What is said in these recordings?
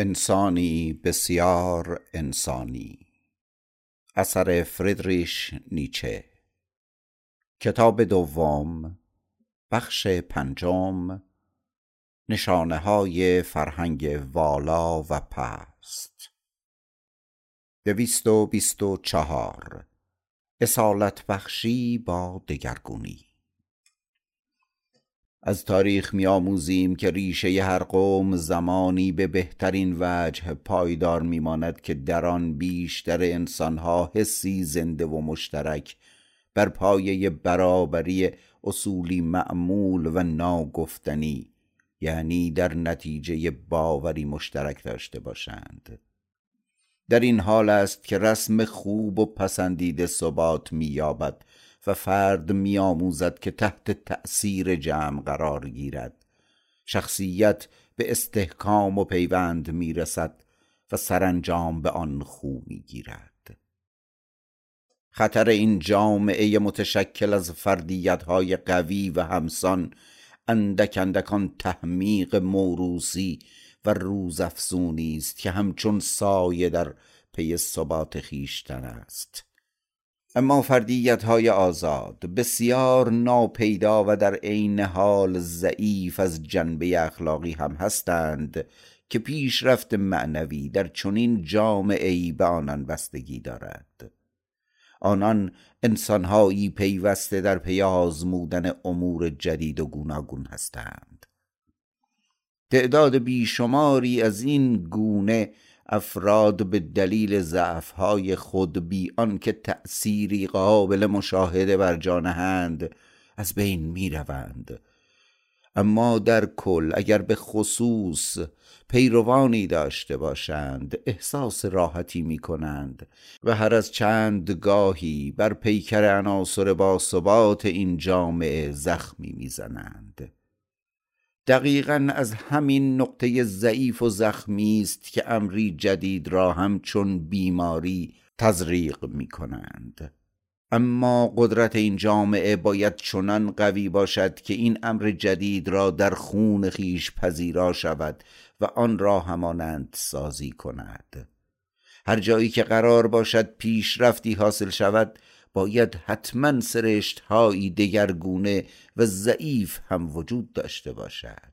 انسانی بسیار انسانی. اثر فریدریش نیچه. کتاب دوم بخش پنجم نشانه های فرهنگ والا و پست. دویست و بیست و چهار. اصالت بخشی با دگرگونی. از تاریخ میآموزیم که ریشه هر قوم زمانی به بهترین وجه پایدار میماند که در آن بیشتر انسانها حسی زنده و مشترک بر پایه برابری اصولی معمول و ناگفتنی یعنی در نتیجه باوری مشترک داشته باشند. در این حال است که رسم خوب و پسندیده ثبات مییابد و فرد میآموزد که تحت تأثیر جمع قرار گیرد. شخصیت به استحکام و پیوند می‌رسد و سرانجام به آن خو می‌گیرد. خطر این جامعه متشکل از فردیت های قوی و همسان اندک اندکان تحمیق موروسی و روزافزونی است که همچون سایه در پی ثبات خویشتن است. اما فردیت های آزاد بسیار ناپیدا و در عین حال ضعیف از جنبه اخلاقی هم هستند که پیشرفت معنوی در چنین جامعه ای به آنان بستگی دارد. آنان انسانهایی پیوسته در پی آزمودن امور جدید و گوناگون هستند. تعداد بیشماری از این گونه افراد به دلیل ضعفهای خود بی آنکه تأثیری قابل مشاهده بر جانهند از بین می روند. اما در کل اگر به خصوص پیروانی داشته باشند احساس راحتی می کنند و هر از چند گاهی بر پیکر عناصر با ثبات این جامعه زخمی می‌زنند دقیقا از همین نقطه ضعیف و زخمی است که امری جدید را همچون بیماری تزریق می کنند اما قدرت این جامعه باید چنان قوی باشد که این امر جدید را در خون خیش پذیرا شود و آن را همانند سازی کند. هر جایی که قرار باشد پیشرفتی حاصل شود باید حتما سرشت هایی دگرگونه و ضعیف هم وجود داشته باشد.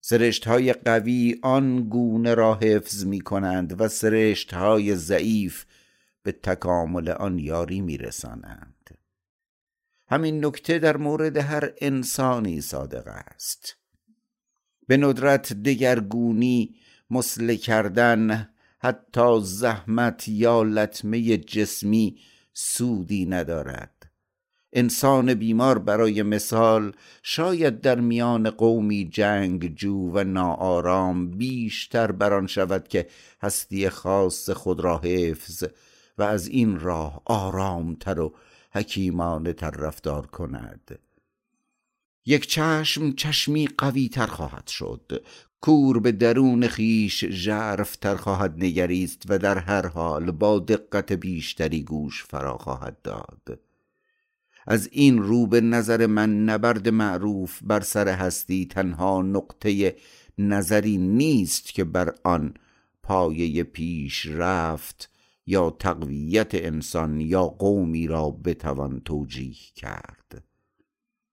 سرشت های قوی آن گونه را حفظ می کنند و سرشت های ضعیف به تکامل آن یاری می رسانند همین نکته در مورد هر انسانی صادق است. به ندرت دگرگونی مسله کردن حتی زحمت یا لطمه جسمی سودی ندارد. انسان بیمار برای مثال شاید در میان قومی جنگ جو و ناآرام بیشتر بران شود که هستی خاص خود را حفظ و از این راه آرامتر و حکیمانه تر رفتار کند. یک چشم چشمی قوی تر خواهد شد. کور به درون خیش تر خواهد نگریست و در هر حال با دقت بیشتری گوش فرا خواهد داد. از این رو به نظر من نبرد معروف بر سر هستی تنها نقطه نظری نیست که بر آن پایه پیش رفت یا تقویت انسان یا قومی را بتوان توجیه کرد.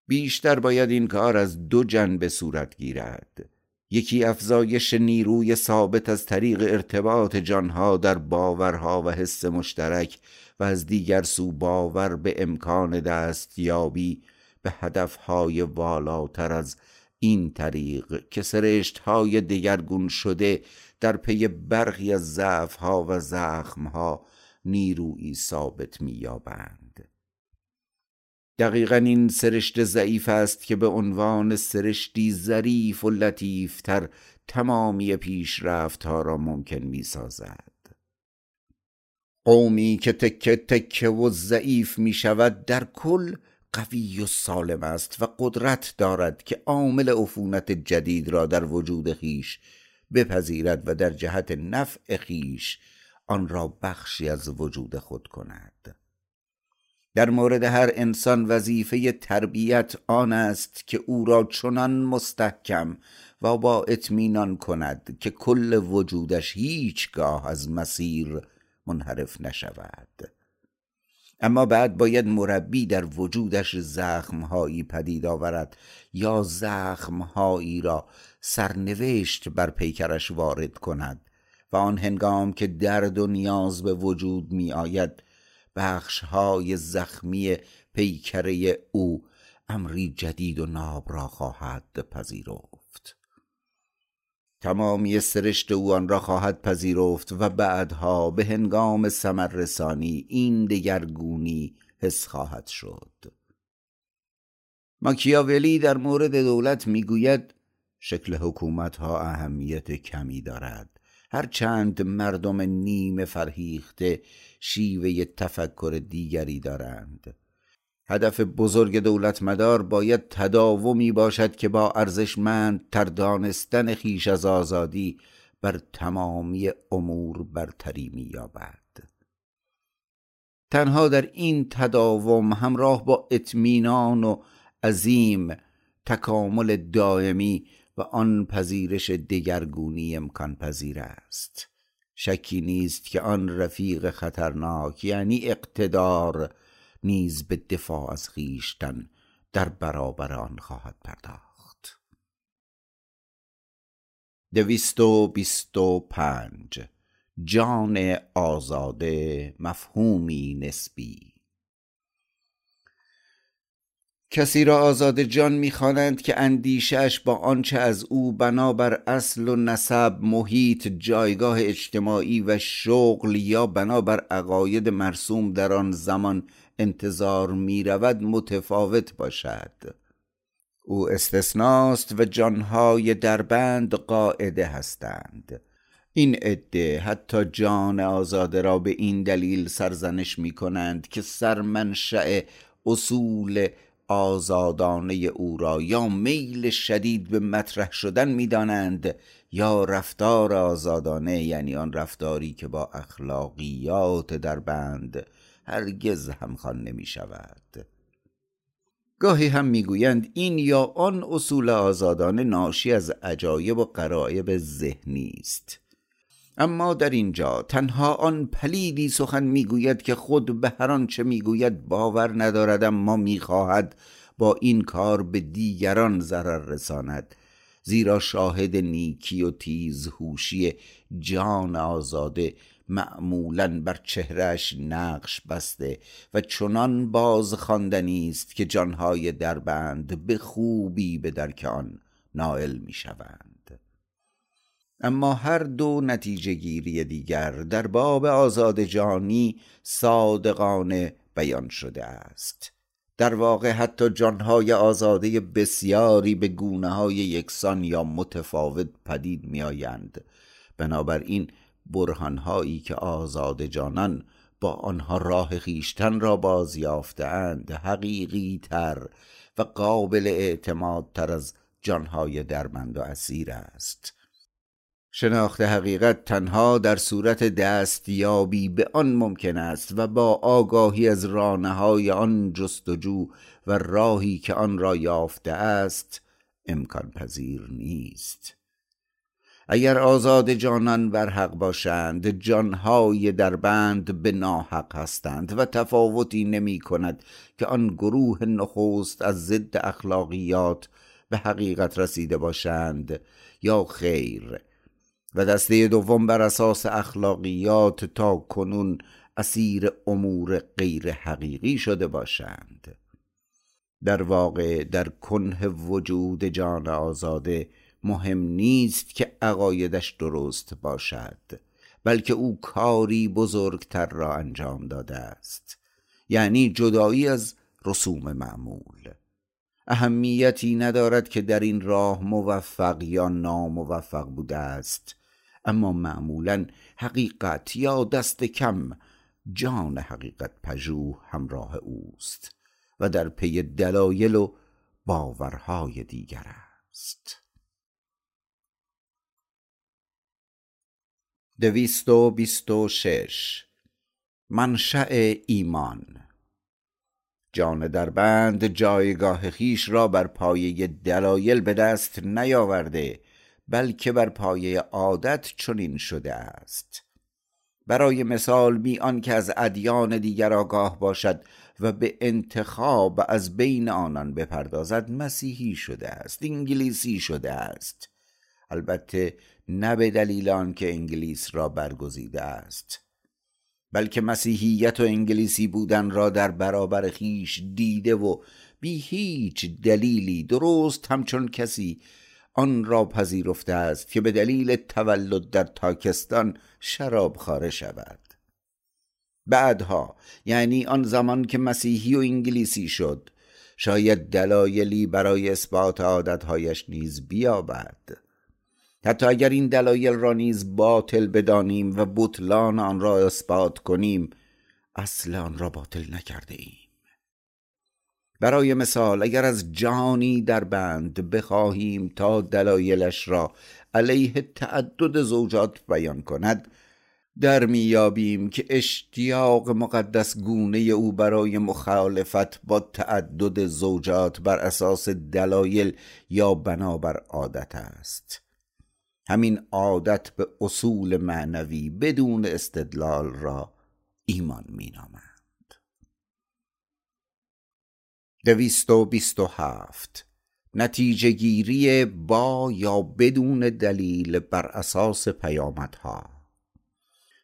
بیشتر باید این کار از دو جنبه صورت گیرد. یکی افزایش نیروی ثابت از طریق ارتباط جانها در باورها و حس مشترک و از دیگر سو باور به امکان دستیابی به هدفهای والاتر از این طریق که سرشتهای دگرگون شده در پی برخی از ضعفها و زخمها نیرویی ثابت مییابند. دقیقا این سرشت ضعیف است که به عنوان سرشتی ظریف و لطیفتر تمامی پیشرفت ها را ممکن می سازد قومی که تکه تکه و ضعیف می شود در کل قوی و سالم است و قدرت دارد که عامل عفونت جدید را در وجود خیش بپذیرد و در جهت نفع خیش آن را بخشی از وجود خود کند. در مورد هر انسان وظیفه تربیت آن است که او را چنان مستحکم و با اطمینان کند که کل وجودش هیچگاه از مسیر منحرف نشود. اما بعد باید مربی در وجودش زخمهایی پدید آورد یا زخمهایی را سرنوشت بر پیکرش وارد کند و آن هنگام که درد و نیاز به وجود می آید بخشهای زخمی پیکره او امری جدید و ناب را خواهد پذیرفت. تمامی سرشت او آن را خواهد پذیرفت و بعدها به هنگام ثمر رسانی این دگرگونی حس خواهد شد. ماکیاولی در مورد دولت می‌گوید شکل حکومت ها اهمیت کمی دارد. هرچند مردم نیمه فرهیخته شیوه تفکر دیگری دارند. هدف بزرگ دولت مدار باید تداومی باشد که با ارزشمند تر دانستن خیش از آزادی بر تمامی امور برتری مییابد. تنها در این تداوم همراه با اطمینان و عظیم تکامل دائمی و آن پذیرش دگرگونی امکان پذیر است. شکی نیست که آن رفیق خطرناک یعنی اقتدار نیز به دفاع از خیشتن در برابر آن خواهد پرداخت. دویست و بیست و پنج. جان آزاده مفهومی نسبی. کسی را آزاد جان می‌خوانند که اندیشش با آنچه از او بنابر اصل و نسب محیط جایگاه اجتماعی و شغل یا بنابر عقاید مرسوم در آن زمان انتظار می رود متفاوت باشد. او استثناست و جانهای دربند قاعده هستند. این عده حتی جان آزاده را به این دلیل سرزنش می کنند که سرمنشأ اصول آزادانه او را یا میل شدید به مطرح شدن می‌دانند یا رفتار آزادانه یعنی آن رفتاری که با اخلاقیات در بند هرگز همخوان نمی شود گاهی هم می‌گویند این یا آن اصول آزادانه ناشی از عجایب و قرائب ذهنی است. اما در اینجا تنها آن پلیدی سخن می‌گوید که خود به هر آنچه می‌گوید باور ندارد اما می‌خواهد با این کار به دیگران ضرر رساند. زیرا شاهد نیکی و تیزهوشی جان آزاده معمولا بر چهرش نقش بسته و چنان باز خواندنی است که جانهای دربند به خوبی به درک آن نائل می شوند اما هر دو نتیجه گیری دیگر در باب آزاد جانی صادقانه بیان شده است. در واقع حتی جانهای آزاده بسیاری به گونه های یکسان یا متفاوت پدید می آیند بنابراین برهانهایی که آزاد جانان با آنها راه خیشتن را باز یافتهاند حقیقی تر و قابل اعتماد تر از جانهای درمند و اسیر است. شناخت حقیقت تنها در صورت دستیابی به آن ممکن است و با آگاهی از رانه های آن جستجو و راهی که آن را یافته است امکان پذیر نیست. اگر آزاد جانان بر حق باشند جانهای در بند به ناحق هستند و تفاوتی نمی کند که آن گروه نخست از ضد اخلاقیات به حقیقت رسیده باشند یا خیر و دسته دوم بر اساس اخلاقیات تا کنون اسیر امور غیر حقیقی شده باشند. در واقع در کنه وجود جان آزاده مهم نیست که عقایدش درست باشد بلکه او کاری بزرگتر را انجام داده است یعنی جدایی از رسوم معمول. اهمیتی ندارد که در این راه موفق یا ناموفق بوده است. اما معمولا حقیقت یا دست کم جان حقیقت پژوه همراه اوست و در پی دلایل و باورهای دیگر است. دویست و شش. منشأ ایمان. جان دربند جایگاه خیش را بر پایه دلایل به دست نیاورده بلکه بر پایه عادت چنین شده است. برای مثال بی آن که از ادیان دیگر آگاه باشد و به انتخاب از بین آنان بپردازد مسیحی شده است انگلیسی شده است. البته نه به دلیل آنکه انگلیس را برگزیده است. بلکه مسیحیت و انگلیسی بودن را در برابر خیش دیده و بی هیچ دلیلی درست همچون کسی آن را پذیرفته است که به دلیل تولد در تاکستان شراب خاره شود. بعدها یعنی آن زمان که مسیحی و انگلیسی شد شاید دلایلی برای اثبات عادتهایش نیز بیابد. حتی اگر این دلایل را نیز باطل بدانیم و بطلان آن را اثبات کنیم اصل آن را باطل نکرده ایم. برای مثال اگر از جهانی در بند بخواهیم تا دلایلش را علیه تعدد زوجات بیان کند در میابیم که اشتیاق مقدس گونه او برای مخالفت با تعدد زوجات بر اساس دلایل یا بنابر عادت است. همین عادت به اصول معنوی بدون استدلال را ایمان مینامند دویست و بیست و هفت. نتیجه گیری با یا بدون دلیل بر اساس پیامدها.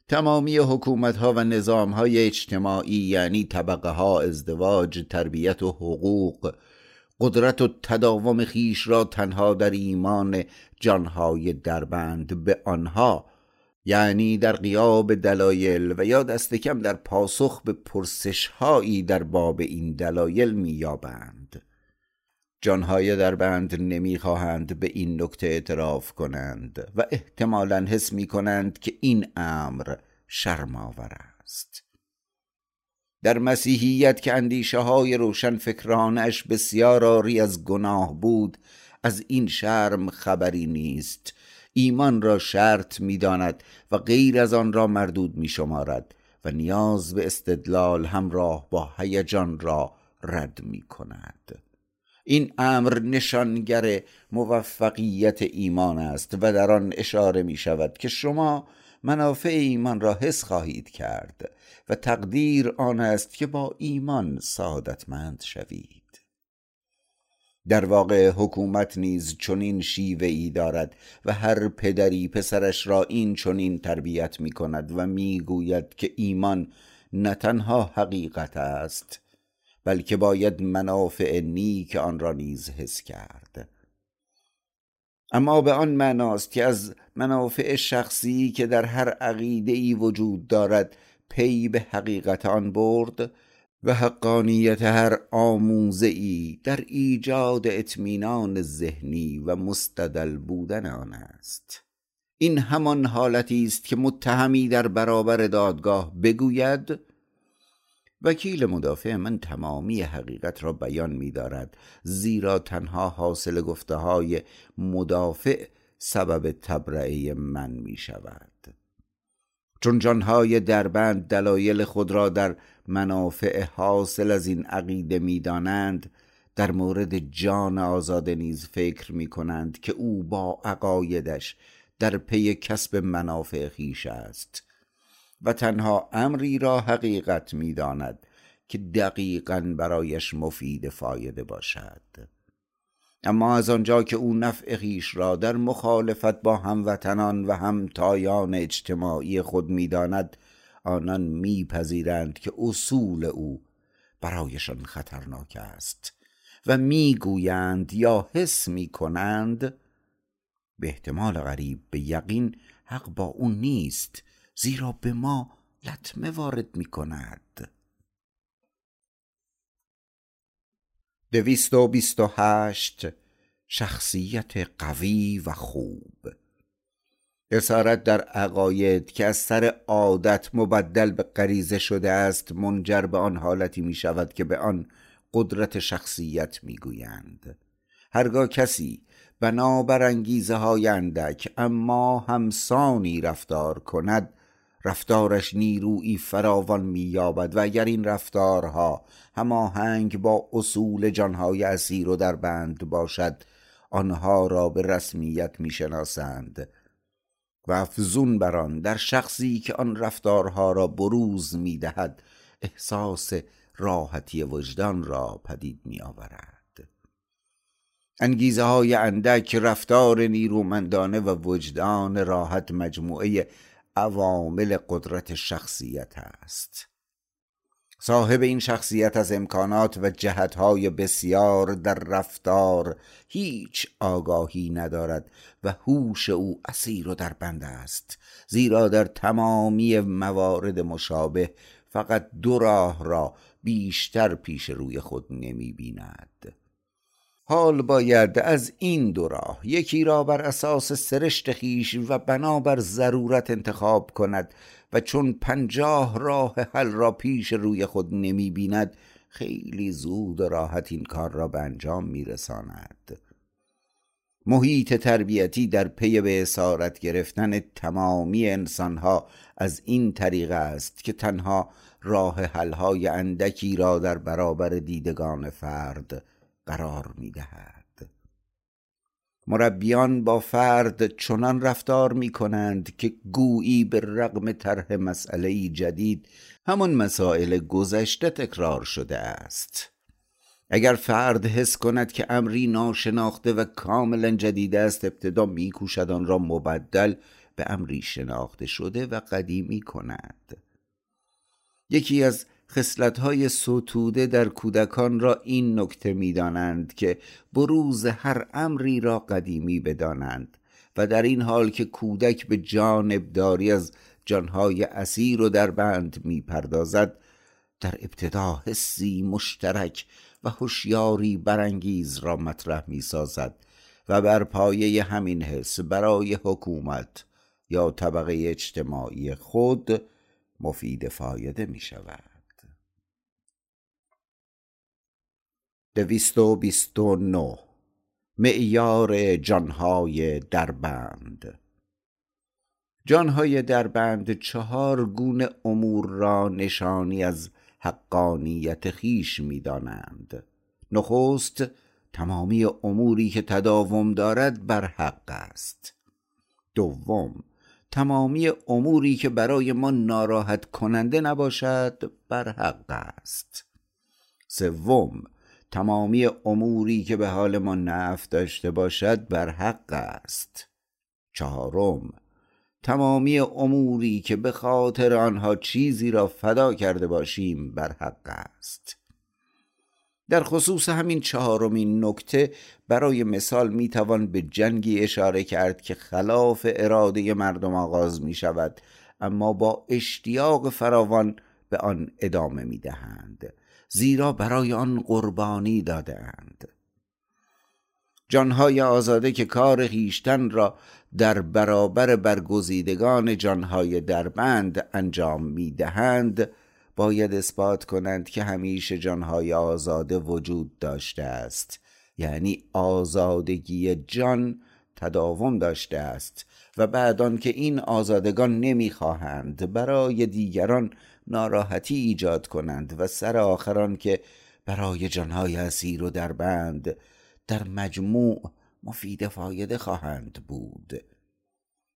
تمامی حکومت ها و نظام های اجتماعی یعنی طبقه ها ازدواج تربیت و حقوق قدرت و تداوم خیش را تنها در ایمان جانهای دربند به آنها یعنی در قیاب دلایل و یا دست کم در پاسخ به پرسش هایی در باب این دلایل مییابند. جانهای دربند نمی‌خواهند به این نکته اعتراف کنند و احتمالا حس می کنند که این امر شرماور است. در مسیحیت که اندیشه های روشن فکرانش بسیار آری از گناه بود از این شرم خبری نیست ایمان را شرط می‌داند و غیر از آن را مردود می شمارد و نیاز به استدلال همراه با هیجان را رد می کند این امر نشانگر موفقیت ایمان است و در آن اشاره می شود که شما منافع ایمان را حس خواهید کرد و تقدیر آن است که با ایمان سعادتمند شوید. در واقع حکومت نیز چنین شیوه ای دارد و هر پدری پسرش را این چنین تربیت می کند و می گوید که ایمان نه تنها حقیقت است بلکه باید منافع نیک آن را نیز حس کرد. اما به آن معناست که از منافع شخصی که در هر عقیده ای وجود دارد پی به حقیقت آن برد و حقانیت هر آموزه ای در ایجاد اطمینان ذهنی و مستدل بودن آن است. این همان حالتی است که متهمی در برابر دادگاه بگوید وکیل مدافع من تمامی حقیقت را بیان می دارد زیرا تنها حاصل گفته های مدافع سبب تبرعه من می شود چون جانهای دربند دلایل خود را در منافع حاصل از این عقیده می دانند در مورد جان آزاده نیز فکر می کنند که او با عقایدش در پی کسب منافع خیش است. و تنها امری را حقیقت می‌داند که دقیقا برایش مفید فایده باشد. اما از آنجا که او نفع خیش را در مخالفت با هموطنان و همتایان اجتماعی خود می‌داند آنان میپذیرند که اصول او برایشان خطرناک است و می‌گویند یا حس می‌کنند به احتمال غریب به یقین حق با او نیست زیرا به ما لطمه وارد می کند دویست و بیست و هشت شخصیت قوی و خوب اسارت در عقاید که از سر عادت مبدل به غریزه شده است منجر به آن حالتی می شود که به آن قدرت شخصیت می گویند هرگاه کسی بنابر انگیزه های اندک اما همسانی رفتار کند رفتارش نیرویی فراوان مییابد و اگر این رفتارها هماهنگ با اصول جانهای اسیر و در بند باشد آنها را به رسمیت می‌شناسند. و افزون بر آن در شخصی که آن رفتارها را بروز می‌دهد احساس راحتی وجدان را پدید می آورد انگیزه های اندک رفتار نیرومندانه و وجدان راحت مجموعه عوامل قدرت شخصیت است. صاحب این شخصیت از امکانات و جهتهای بسیار در رفتار هیچ آگاهی ندارد و هوش او اسیر و در بند است زیرا در تمامی موارد مشابه فقط دو راه را بیشتر پیش روی خود نمی بیند حال باید از این دو راه. یکی را بر اساس سرشت خیش و بنابر ضرورت انتخاب کند و چون پنجاه راه حل را پیش روی خود نمی بیند خیلی زود و راحت این کار را به انجام می رساند. محیط تربیتی در پی به اسارت گرفتن تمامی انسانها از این طریق است که تنها راه حلهای اندکی را در برابر دیدگان فرد قرار می دهد مربیان با فرد چنان رفتار می کنند که گویی به رغم طرح مسئله جدید همان مسائل گذشته تکرار شده است. اگر فرد حس کند که امری ناشناخته و کاملا جدید است ابتدا میکوشد آن را مبدل به امری شناخته شده و قدیمی کند. یکی از خصلت‌های ستوده در کودکان را این نکته می‌دانند که بروز هر امری را قدیمی بدانند و در این حال که کودک به جانبداری از جانهای اسیر و در بند می‌پردازد در ابتدا حسی مشترک و هوشیاری برانگیز را مطرح می‌سازد و بر پایه همین حس برای حکومت یا طبقه اجتماعی خود مفید فایده می شود دویست و بیست و نو معیار جانهای دربند. جانهای دربند چهار گونه امور را نشانی از حقانیت خیش می‌دانند. نخست تمامی اموری که تداوم دارد بر حق است. دوم تمامی اموری که برای ما ناراحت کننده نباشد بر حق است. سوم تمامی اموری که به حال ما نفت داشته باشد بر حق است. چهارم تمامی اموری که به خاطر آنها چیزی را فدا کرده باشیم بر حق است. در خصوص همین چهارمین نکته برای مثال می‌توان به جنگی اشاره کرد که خلاف اراده مردم آغاز می شود اما با اشتیاق فراوان به آن ادامه می دهند زیرا برای آن قربانی دادهاند. جانهای آزاده که کار خیشتن را در برابر برگزیدگان جانهای دربند انجام می دهند باید اثبات کنند که همیشه جانهای آزاده وجود داشته است. یعنی آزادگی جان تداوم داشته است و بعد که این آزادگان نمی‌خواهند برای دیگران ناراحتی ایجاد کنند و سر آخران که برای جانهای اسیر و در بند در مجموع مفید فایده خواهند بود.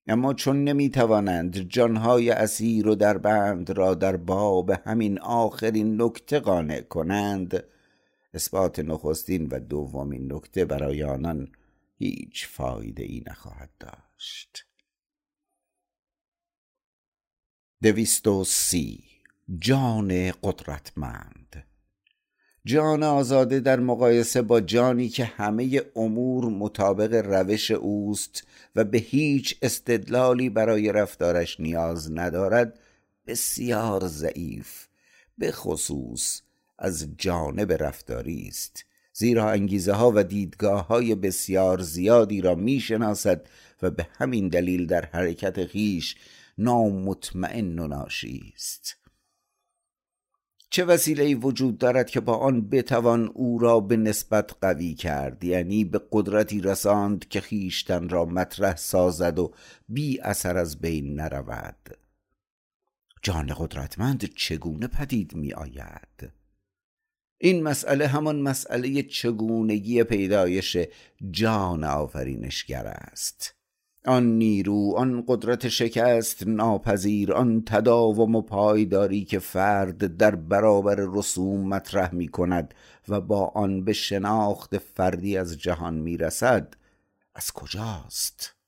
اما چون نمی توانند جانهای اسیر و در بند را در باب همین آخرین نکته قانع کنند اثبات نخستین و دومین نکته برای آنان هیچ فایده ای نخواهد داشت. دویست و سی جان قدرتمند. جان آزاده در مقایسه با جانی که همه امور مطابق روش اوست و به هیچ استدلالی برای رفتارش نیاز ندارد بسیار ضعیف به خصوص از جانب رفتاری است. زیرا انگیزه ها و دیدگاه های بسیار زیادی را می شناسد و به همین دلیل در حرکت خیش نامطمئن و ناشی است. چه وسیله وجود دارد که با آن بتوان او را به نسبت قوی کرد؟ یعنی به قدرتی رساند که خیشتن را مطرح سازد و بی اثر از بین نرود. جان قدرتمند چگونه پدید می آید؟ این مسئله همان مسئله چگونگی پیدایش جان آفرینشگر است. آن نیرو آن قدرت شکست ناپذیر آن تداوم و پایداری که فرد در برابر رسوم مطرح می کند و با آن به شناخت فردی از جهان می رسد از کجاست؟